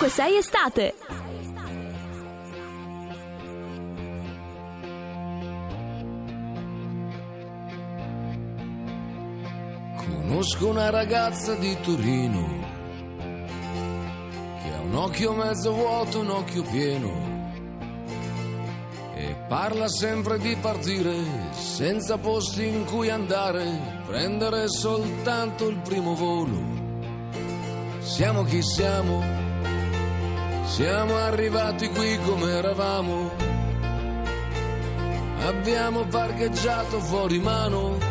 Ovunque sei estate. Conosco una ragazza di Torino che ha un occhio mezzo vuoto, un occhio pieno e parla sempre di partire senza posti in cui andare, prendere soltanto il primo volo. Siamo chi siamo, siamo arrivati qui come eravamo, abbiamo parcheggiato fuori mano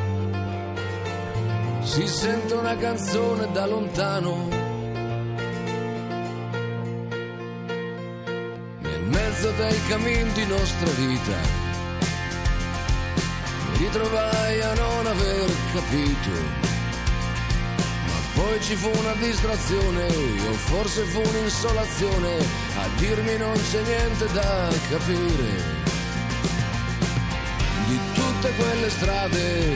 si sente una canzone da lontano. Nel mezzo dei cammin di nostra vita mi ritrovai a non aver capito. Poi ci fu una distrazione, o forse fu un'insolazione, a dirmi non c'è niente da capire. Di tutte quelle strade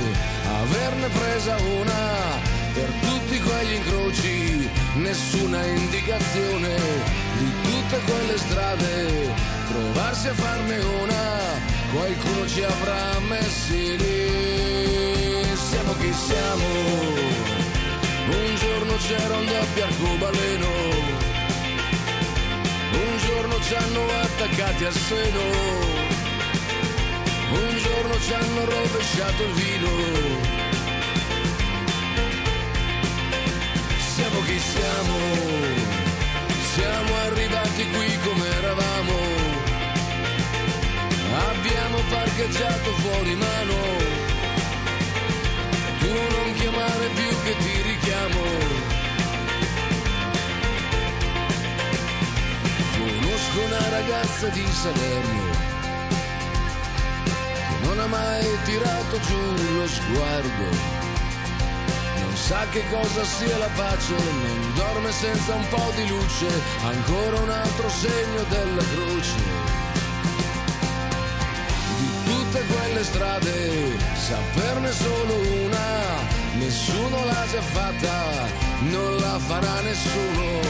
averne presa una per tutti quegli incroci, nessuna indicazione. Di tutte quelle strade, trovarsi a farne una, qualcuno ci avrà messi lì, c'era un doppio arcobaleno, un giorno ci hanno attaccati al seno un giorno ci hanno rovesciato il vino. Siamo chi siamo, siamo arrivati qui come eravamo. Abbiamo parcheggiato fuori mano. Ragazza di Salerno non ha mai tirato giù lo sguardo. Non sa che cosa sia la pace, non dorme senza un po' di luce, ancora un altro segno della croce. Di tutte quelle strade, saperne solo una, nessuno l'ha già fatta, non la farà nessuno.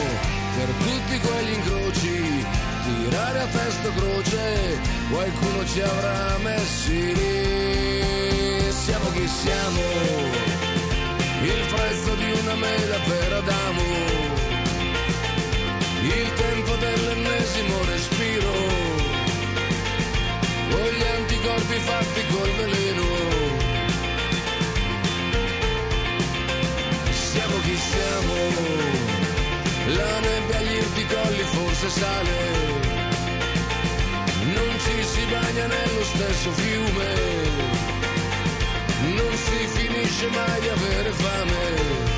Per tutti quegli incroci tirare a testa croce, qualcuno ci avrà messi lì. Siamo chi siamo, il prezzo di una mela per Adamo, il tempo dell'ennesimo respiro, o gli anticorpi fatti col veleno. Siamo chi siamo la nebbia agli irticolli forse sale, si bagna nello stesso fiume, non si finisce mai di avere fame.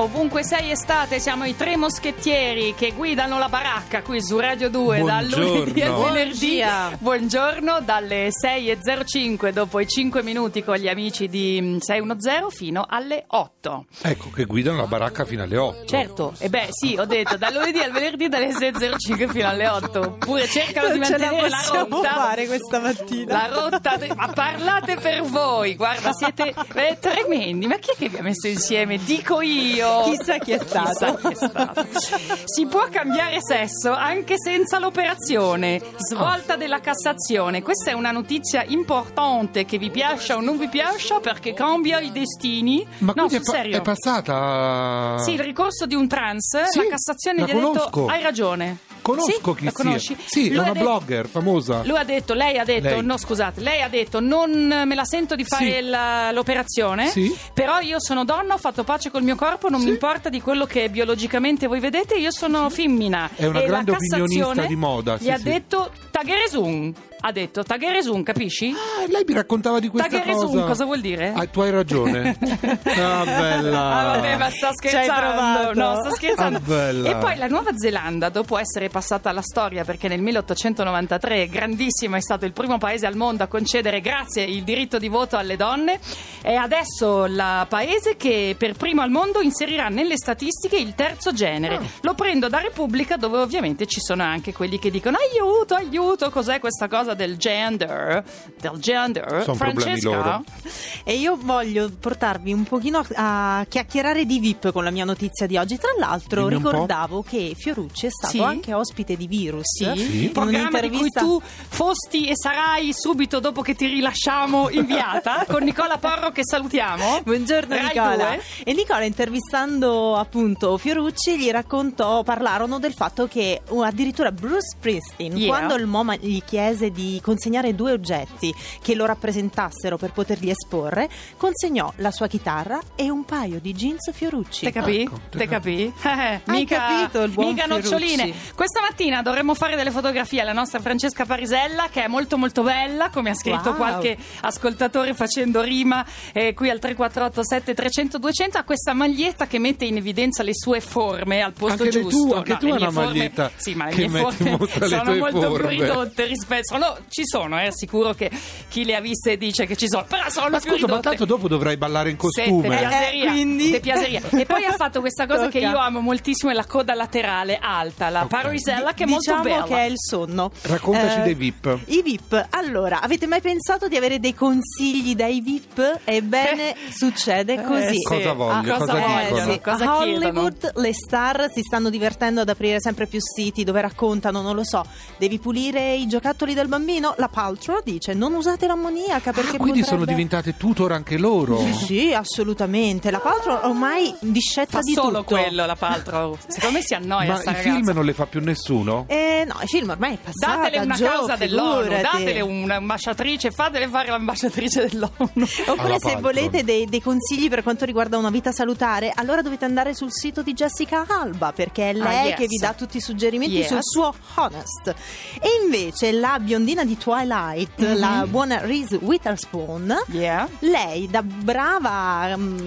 Ovunque sei estate, siamo i tre moschettieri che guidano la baracca qui su Radio 2 dal lunedì al venerdì. Buongiorno dalle 6.05 dopo i 5 minuti con gli amici di 610 fino alle 8. Ecco che guidano la baracca fino alle 8. Certo, e beh sì, ho detto dal lunedì al venerdì dalle 6.05 fino alle 8. Oppure cercano non di mantenere la, la rotta. fare questa mattina. La rotta, de- ma parlate per voi, guarda, siete eh, tremendi. Ma chi è che vi ha messo insieme? Dico io. Chissà chi è stato. Chissà chi è stato. Si può cambiare sesso anche senza l'operazione. Svolta della Cassazione. Questa è una notizia importante che vi piaccia o non vi piaccia perché cambia i destini. Ma no, sul è, pa- serio. è passata. Sì, il ricorso di un trans, Sì, la Cassazione la gli ha detto conosco. hai ragione. Conosco Sì? chi la sia. conosci? Sì, è Lui ha una detto- blogger famosa. Lui ha detto, lei ha detto, Lei. no scusate, lei ha detto non me la sento di fare Sì. la- l'operazione, Sì. però io sono donna, ho fatto pace col mio corpo, non mi importa di quello che biologicamente voi vedete, io sono femmina. È una e grande opinionista di moda, Gli ha detto Tagheresun. Ha detto Tagheresun, capisci? Ah, lei mi raccontava di questa Tagheresun cosa. cosa vuol dire? Ah, tu hai ragione. ah, bella. Ah, vabbè, ma sta hai scherzando. No, sta scherzando. Ah, bella. e poi la Nuova Zelanda, dopo essere passata alla storia, perché nel 1893, grandissimo, è stato il primo paese al mondo a concedere, grazie, il diritto di voto alle donne, è adesso il paese che per primo al mondo inserirà nelle statistiche il terzo genere. Ah. Lo prendo da Repubblica, dove ovviamente ci sono anche quelli che dicono aiuto, aiuto, cos'è questa cosa del gender? Del gender? Sono Francesca? loro. E io voglio portarvi un pochino a chiacchierare di VIP con la mia notizia di oggi. Tra l'altro Dimmi ricordavo che Fiorucci è stato Sì. anche ospite di Virus. Sì, Sì. il programma di cui un'intervista- tu fosti e sarai subito dopo che ti rilasciamo inviata con Nicola Porro che salutiamo. Buongiorno Rai Nicola. 2. E Nicola intervistando appunto Fiorucci gli raccontò, parlarono del fatto che uh, addirittura Bruce Springsteen Yeah. quando il MoMA gli chiese di consegnare due oggetti che lo rappresentassero per poterli esporre, consegnò la sua chitarra e un paio di jeans Fiorucci. Te capì? Ecco, te Te capì? Eh, mica, capito il buon mica Fiorucci. noccioline. Questa mattina dovremmo fare delle fotografie alla nostra Francesca Parisella, che è molto molto bella, come ha scritto Wow. qualche ascoltatore facendo rima eh, qui al 348 7300 200 ha questa maglietta che mette in evidenza le sue forme al posto Anche giusto. tue- anche tu le hai una forme- maglietta sì, ma le che mie forme mostra le sono molto più ridotte rispetto sono- ci sono, eh, sicuro che chi le ha viste dice che ci sono, però sono Ma più scusa, ma tanto dopo dovrai ballare in costume. piaceria, Eh, quindi? E poi ha fatto questa cosa che Tocca. io amo moltissimo, è la coda laterale alta, la Ok. parisella che è diciamo molto bella. che è il sonno. Raccontaci Eh, dei VIP. I VIP. Allora, avete mai pensato di avere dei consigli dai VIP? Ebbene, succede così. sì. Cosa voglio? Ah, cosa cosa vogliono? sì. Cosa a chiedono? Hollywood le star si stanno divertendo ad aprire sempre più siti dove raccontano, non lo so, devi pulire i giocattoli del bambino? La Paltrow dice non usate l'ammoniaca perché Ah, quindi potrebbe... sono diventate tutor anche loro. Sì, sì, assolutamente. La Paltrow ormai discetta Fa di solo tutto. quello la Paltrow. Secondo me si annoia Ma i ragazza. film non le fa più nessuno? Eh, no, il film ormai è passato. Datele una Joe, causa dell'ONU, figurati. datele un'ambasciatrice, fatele fare l'ambasciatrice dell'ONU. Oppure se volete dei, dei consigli per quanto riguarda una vita salutare, allora dovete andare sul sito di Jessica Alba perché è lei Ah, yes. che vi dà tutti i suggerimenti Yes. sul suo Honest. E invece la biondina di Twilight, Mhm. la buona Reese Witherspoon, Yeah. lei da brava mm,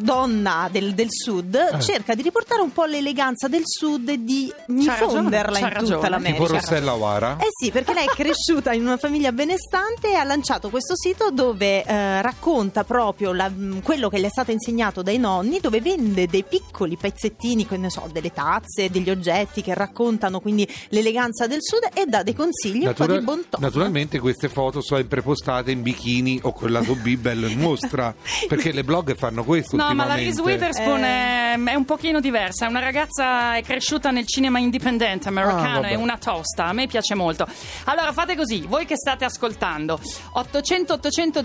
donna del, del sud Eh. cerca di riportare un po' l'eleganza del sud e di diffonderla c'ha in tutta ragione. l'America. Tipo Rossella O'Hara? Eh sì, perché lei è cresciuta in una famiglia benestante e ha lanciato questo sito dove eh, racconta proprio la- mh, quello che le è stato insegnato dai nonni, dove vende dei piccoli pezzettini, che ne so, delle tazze, degli oggetti che raccontano quindi l'eleganza del sud e dà dei consigli un po' di bon ton. naturalmente queste foto sono sempre postate in bikini o con il lato B bello in mostra perché le blog fanno questo No, ma la Reese Witherspoon è, è un pochino diversa. È una ragazza è cresciuta nel cinema indipendente Ah, americano, vabbè. è una tosta. A me piace molto. Allora fate così, voi che state ascoltando, 800 800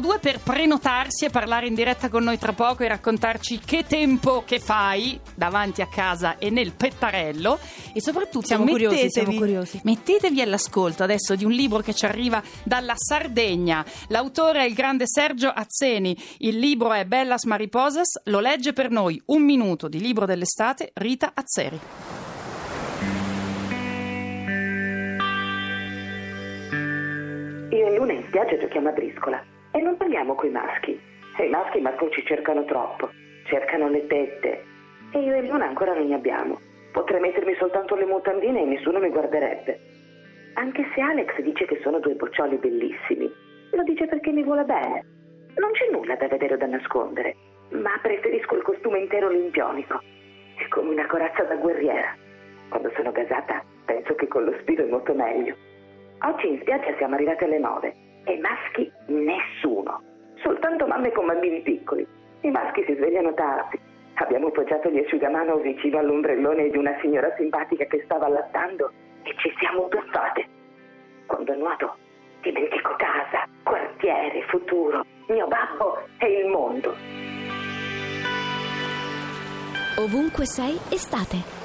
002 per prenotarsi e parlare in diretta con noi tra poco e raccontarci che tempo che fai davanti a casa e nel pettarello e soprattutto Siamo curiosi, mettetevi- siamo curiosi. Mettetevi all'ascolto adesso di un libro che ci arriva dalla Sardegna. L'autore è il grande Sergio Azzeni. Il libro è Bellas Mariposas. Lo legge per noi un minuto di libro dell'estate Rita Azzeri. Io e Luna in spiaggia giochiamo a briscola e non parliamo coi maschi. E i maschi Marco ci cercano troppo, cercano le tette. E io e Luna ancora non ne abbiamo. Potrei mettermi soltanto le mutandine e nessuno mi guarderebbe. Anche se Alex dice che sono due boccioli bellissimi, lo dice perché mi vuole bene. Non c'è nulla da vedere o da nascondere, ma preferisco il costume intero limpionico. È come una corazza da guerriera. Quando sono gasata, penso che con lo spiro è molto meglio. Oggi in spiaggia siamo arrivati alle nove e maschi nessuno, soltanto mamme con bambini piccoli. I maschi si svegliano tardi. Abbiamo poggiato gli asciugamano vicino all'ombrellone di una signora simpatica che stava allattando e ci siamo tuffate. Quando nuoto dimentico casa, quartiere, futuro, mio babbo e il mondo. Ovunque sei, estate.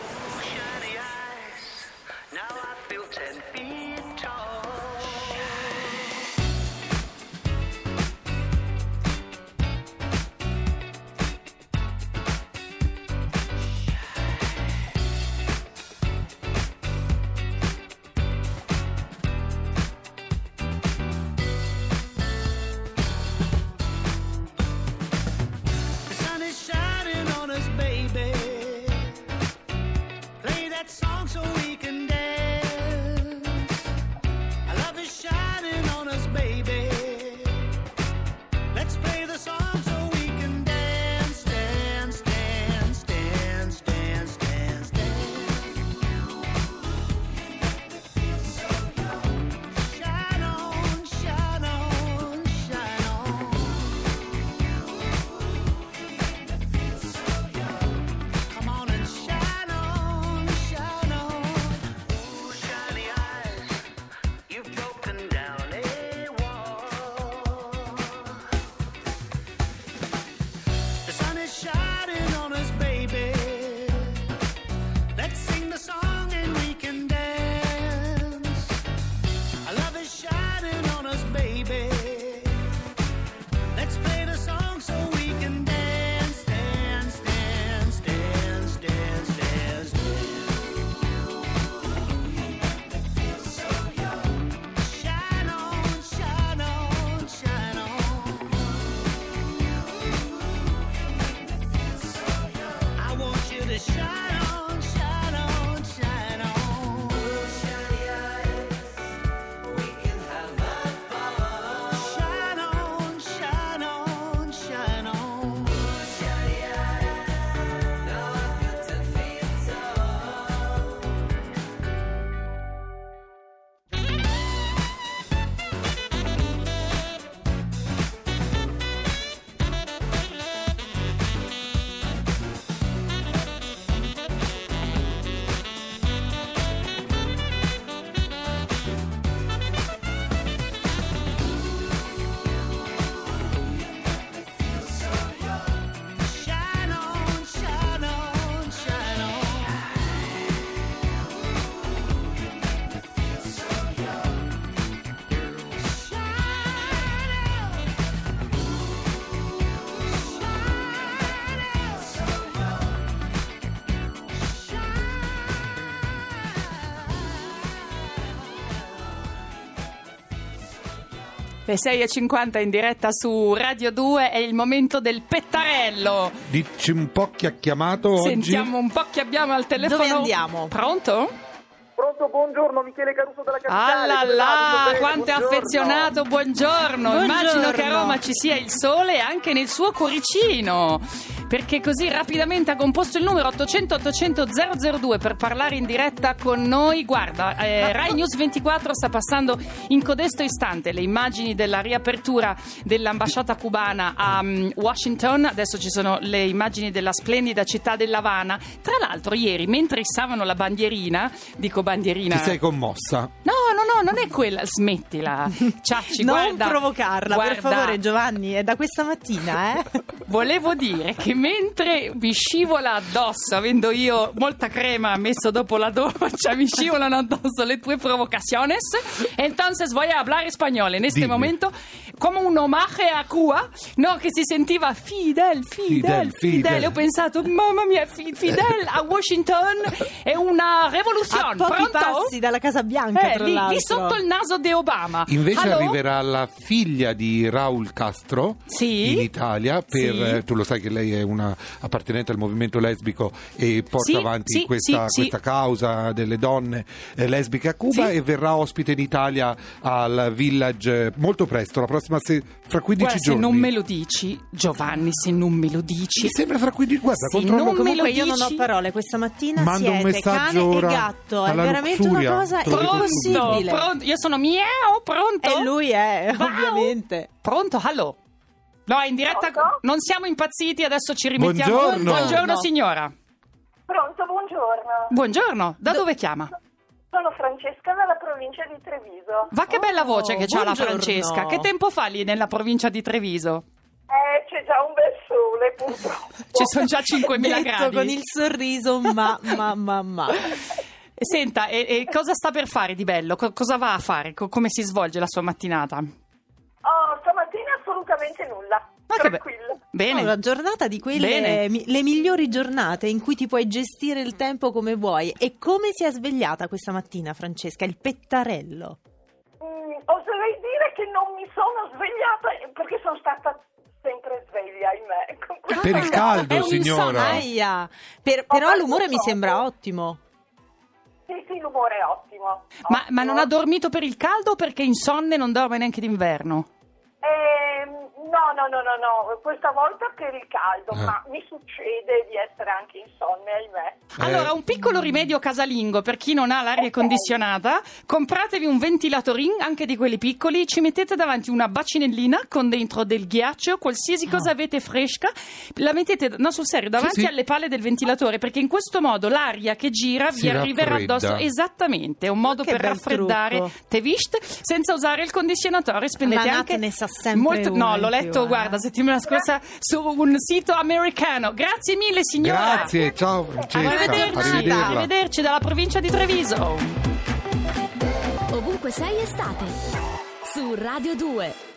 Le 6.50 in diretta su Radio 2 è il momento del pettarello. Dici un po' chi ha chiamato oggi? Sentiamo un po' chi abbiamo al telefono. Dove andiamo? Pronto? Pronto, buongiorno, Michele Caruso della Ah Capitale. là va? là, bene? quanto è affezionato, buongiorno. Buongiorno. Immagino che a Roma ci sia il sole anche nel suo cuoricino. Perché così rapidamente ha composto il numero 800 800 002 per parlare in diretta con noi. Guarda, eh, Rai News 24 sta passando in codesto istante le immagini della riapertura dell'ambasciata cubana a mm, Washington. Adesso ci sono le immagini della splendida città dell'Havana. Tra l'altro, ieri, mentre issavano la bandierina, dico bandierina. Ti sei commossa? No, no, no, non è quella, smettila. Ciacci, non guarda. provocarla, per guarda, favore, Giovanni. È da questa mattina, eh? Volevo dire che mentre mi scivola addosso, avendo io molta crema messo dopo la doccia, mi scivolano addosso le tue provocaciones. Entonces voy a hablar español en este Dimmi. momento come un omaggio a Cuba, no, che si sentiva Fidel, Fidel, Fidel, Fidel. Fidel. Ho pensato, mamma mia, Fi- Fidel a Washington è una A rivoluzione. pochi Pronto? passi dalla Casa Bianca, Eh, tra lì, l'altro. lì sotto il naso di Obama. Invece Allo? arriverà la figlia di Raul Castro Sì. in Italia per, Sì. eh, tu lo sai che lei è una appartenente al movimento lesbico e porta Sì, avanti sì, questa, sì, sì. questa causa delle donne eh, lesbiche a Cuba Sì. e verrà ospite in Italia al Village molto presto, la prossima se- fra 15 Guarda, se giorni. non me lo dici, Giovanni, se non me lo dici. Mi sembra fra 15 guarda, Sì, controllo non me Comunque lo io non ho dici? parole, questa mattina Mando un siete messaggio cane ora e gatto, è alla veramente luxuria, una cosa Pronto, impossibile. Pronto, io sono miau, pronto? E lui è, Wow. ovviamente. Pronto, allo. No, è in diretta. Pronto? Non siamo impazziti, adesso ci rimettiamo. Buongiorno. Buongiorno, signora. Pronto, buongiorno. Buongiorno, da dove chiama? Sono Francesca dalla provincia di Treviso. Va che bella Oh, voce che c'ha la buongiorno. Francesca. Che tempo fa lì nella provincia di Treviso? Eh, c'è già un bel sole, purtroppo. Ci sono già 5.000 Detto gradi. con il sorriso, ma, ma, ma, ma. E Senta, e, e cosa sta per fare di bello? Co- cosa va a fare? Co- come si svolge la sua mattinata? Oh, stamattina assolutamente nulla. Ma che be- Tranquilla. Bene. Una giornata di quelle, Bene. mi- le migliori giornate in cui ti puoi gestire il tempo come vuoi. E come si è svegliata questa mattina, Francesca? Il pettarello. Mm, oserei dire che non mi sono svegliata perché sono stata sempre sveglia, ahimè. Con questo- Per il caldo, signora. Per- però l'umore mi sembra ottimo. Sì, sì, l'umore è ottimo. Ma, Ottimo. ma non ha dormito per il caldo o perché insonne non dorme neanche d'inverno? Ehm, no, no, no, no, no, questa volta per il caldo, Ah. ma mi succede di essere anche insonne, ahimè. Allora, un piccolo rimedio casalingo per chi non ha l'aria Ok. condizionata, compratevi un ventilatorin, anche di quelli piccoli, ci mettete davanti una bacinellina con dentro del ghiaccio, qualsiasi cosa avete fresca, la mettete, no sul serio, davanti sì. alle palle del ventilatore, perché in questo modo l'aria che gira Si vi arriverà raffredda. addosso. Esattamente, è un modo Che per raffreddare trucco. te vist, senza usare il condizionatore, spendete La Nat anche ne sa sempre molto- una No, in l'ho più, letto, eh. guarda, settimana scorsa su un sito americano. Grazie mille, signora. Grazie, ciao Francesca. Arrivederci, arrivederci dalla provincia di Treviso. Ovunque sei estate. Su Radio 2.